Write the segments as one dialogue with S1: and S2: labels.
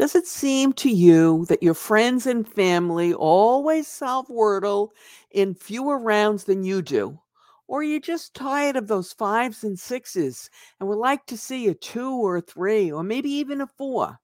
S1: Does it seem to you that your friends and family always solve Wordle in fewer rounds than you do? Or are you just tired of those fives and sixes and would like to see a two or a three or maybe even a four?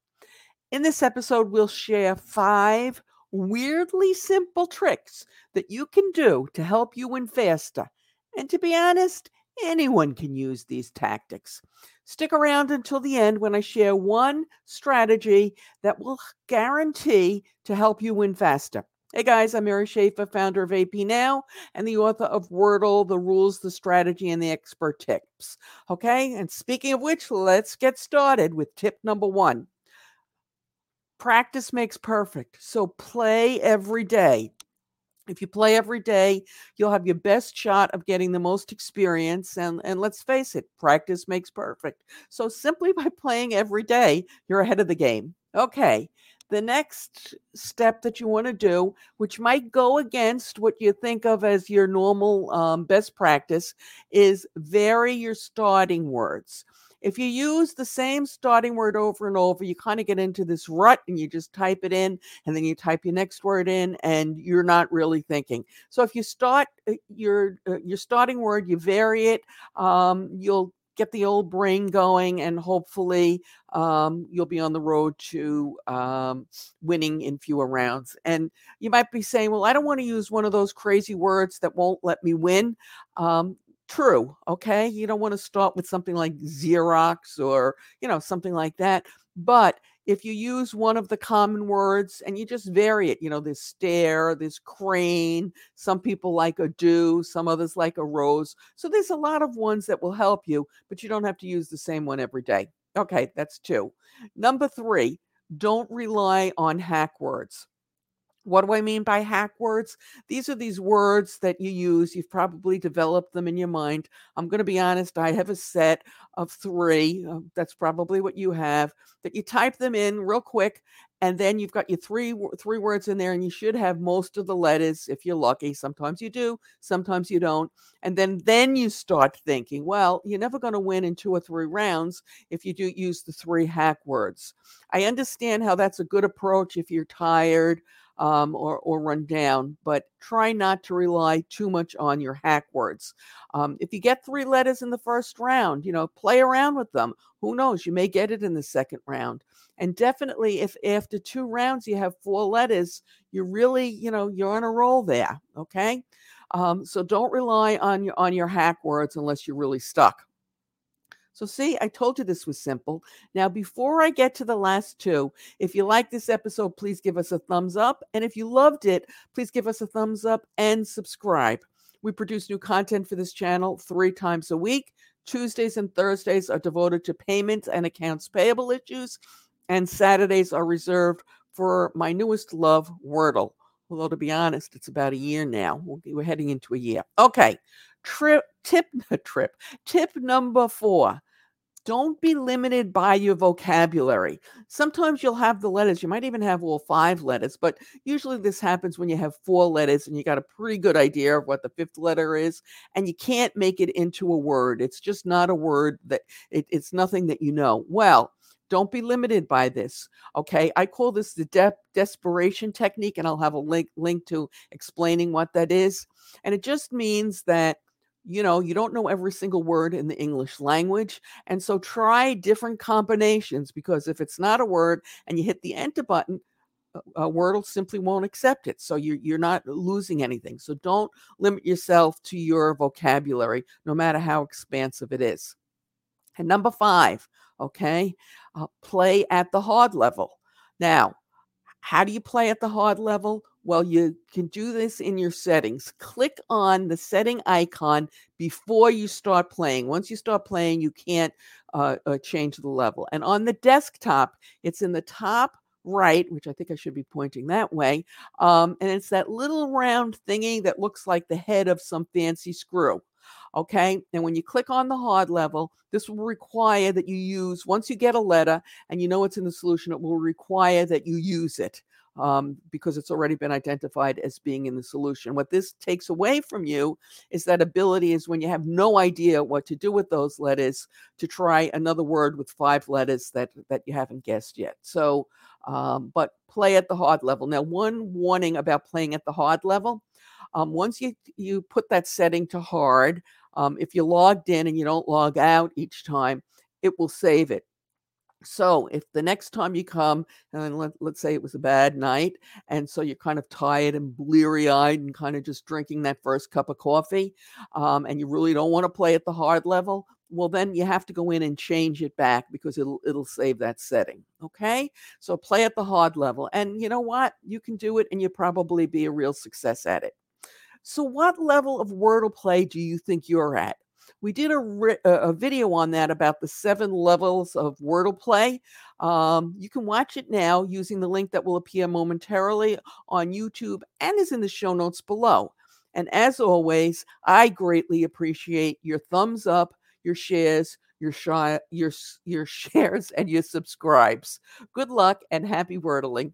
S1: In this episode, we'll share five weirdly simple tricks that you can do to help you win faster. And to be honest, anyone can use these tactics. Stick around until the end when I share one strategy that will guarantee to help you win faster. Hey guys, I'm Mary Schaefer, founder of AP Now and the author of Wordle, The Rules, the Strategy, and the Expert Tips. Okay, and speaking of which, let's get started with tip number one. Practice makes perfect. So play every day. If you play every day, you'll have your best shot of getting the most experience. And, and let's face it, practice makes perfect. So simply by playing every day, you're ahead of the game. Okay. The next step that you want to do, which might go against what you think of as your normal um, best practice, is vary your starting words if you use the same starting word over and over, you kind of get into this rut and you just type it in and then you type your next word in and you're not really thinking. So if you start uh, your uh, your starting word, you vary it, um, you'll get the old brain going and hopefully um, you'll be on the road to um, winning in fewer rounds and you might be saying well i don't want to use one of those crazy words that won't let me win um, true okay? You don't want to start with something like xerox or you know something like that but if you use one of the common words and you just vary it you know this stare this crane some people like adieu some others like arose so there's a lot of ones that will help you but you don't have to use the same one every day okay that's two. Number three don't rely on hack words what do I mean by hack words? These are these words that you use. You've probably developed them in your mind. I'm going to be honest, I have a set of three. Uh, that's probably what you have. That you type them in real quick, and then you've got your three three words in there, and you should have most of the letters if you're lucky. Sometimes you do, sometimes you don't. And then then you start thinking, well, you're never going to win in two or three rounds if you do use the three hack words. I understand how that's a good approach if you're tired um, or, or run down, but try not to rely too much on your hack words. Um, if you get three letters in the first round, you know, play around with them. Who knows? You may get it in the second round. And definitely, if after two rounds you have four letters, you're really, you know, you're on a roll there. Okay. Um, so don't rely on your on your hack words unless you're really stuck. So, see, I told you this was simple. Now, before I get to the last two, if you like this episode, please give us a thumbs up. And if you loved it, please give us a thumbs up and subscribe. We produce new content for this channel three times a week. Tuesdays and Thursdays are devoted to payments and accounts payable issues, and Saturdays are reserved for my newest love, Wordle. Although, to be honest, it's about a year now. We're heading into a year. Okay. Trip, tip, trip, tip number four don't be limited by your vocabulary. Sometimes you'll have the letters, you might even have all five letters, but usually this happens when you have four letters and you got a pretty good idea of what the fifth letter is, and you can't make it into a word. It's just not a word that it, it's nothing that you know. Well, don't be limited by this. Okay. I call this the de- desperation technique, and I'll have a link link to explaining what that is. And it just means that you know, you don't know every single word in the English language. And so try different combinations because if it's not a word and you hit the enter button, a Wordle simply won't accept it. So you're, you're not losing anything. So don't limit yourself to your vocabulary, no matter how expansive it is. And number five, okay, uh, play at the hard level. Now, how do you play at the hard level? Well, you can do this in your settings. Click on the setting icon before you start playing. Once you start playing, you can't uh, uh, change the level. And on the desktop, it's in the top right, which I think I should be pointing that way. Um, and it's that little round thingy that looks like the head of some fancy screw. Okay. And when you click on the hard level, this will require that you use, once you get a letter and you know it's in the solution, it will require that you use it. um, because it's already been identified as being in the solution. What this takes away from you is that ability is when you have no idea what to do with those letters to try another word with five letters that that you haven't guessed yet. So, um, but play at the hard level. Now, one warning about playing at the hard level: um, once you you put that setting to hard, um, if you logged in and you don't log out each time, it will save it. So if the next time you come, and let, let's say it was a bad night, and so you're kind of tired and bleary eyed and kind of just drinking that first cup of coffee, um, and you really don't want to play at the hard level, well, then you have to go in and change it back because it'll it'll save that setting. Okay, so play at the hard level, and you know what? You can do it, and you'll probably be a real success at it. So, what level of Wordle play do you think you're at? We did a, a video on that about the seven levels of Wordle play. Um, you can watch it now using the link that will appear momentarily on YouTube and is in the show notes below. And as always, I greatly appreciate your thumbs up, your shares, your your your shares, and your subscribes. Good luck and happy wordling.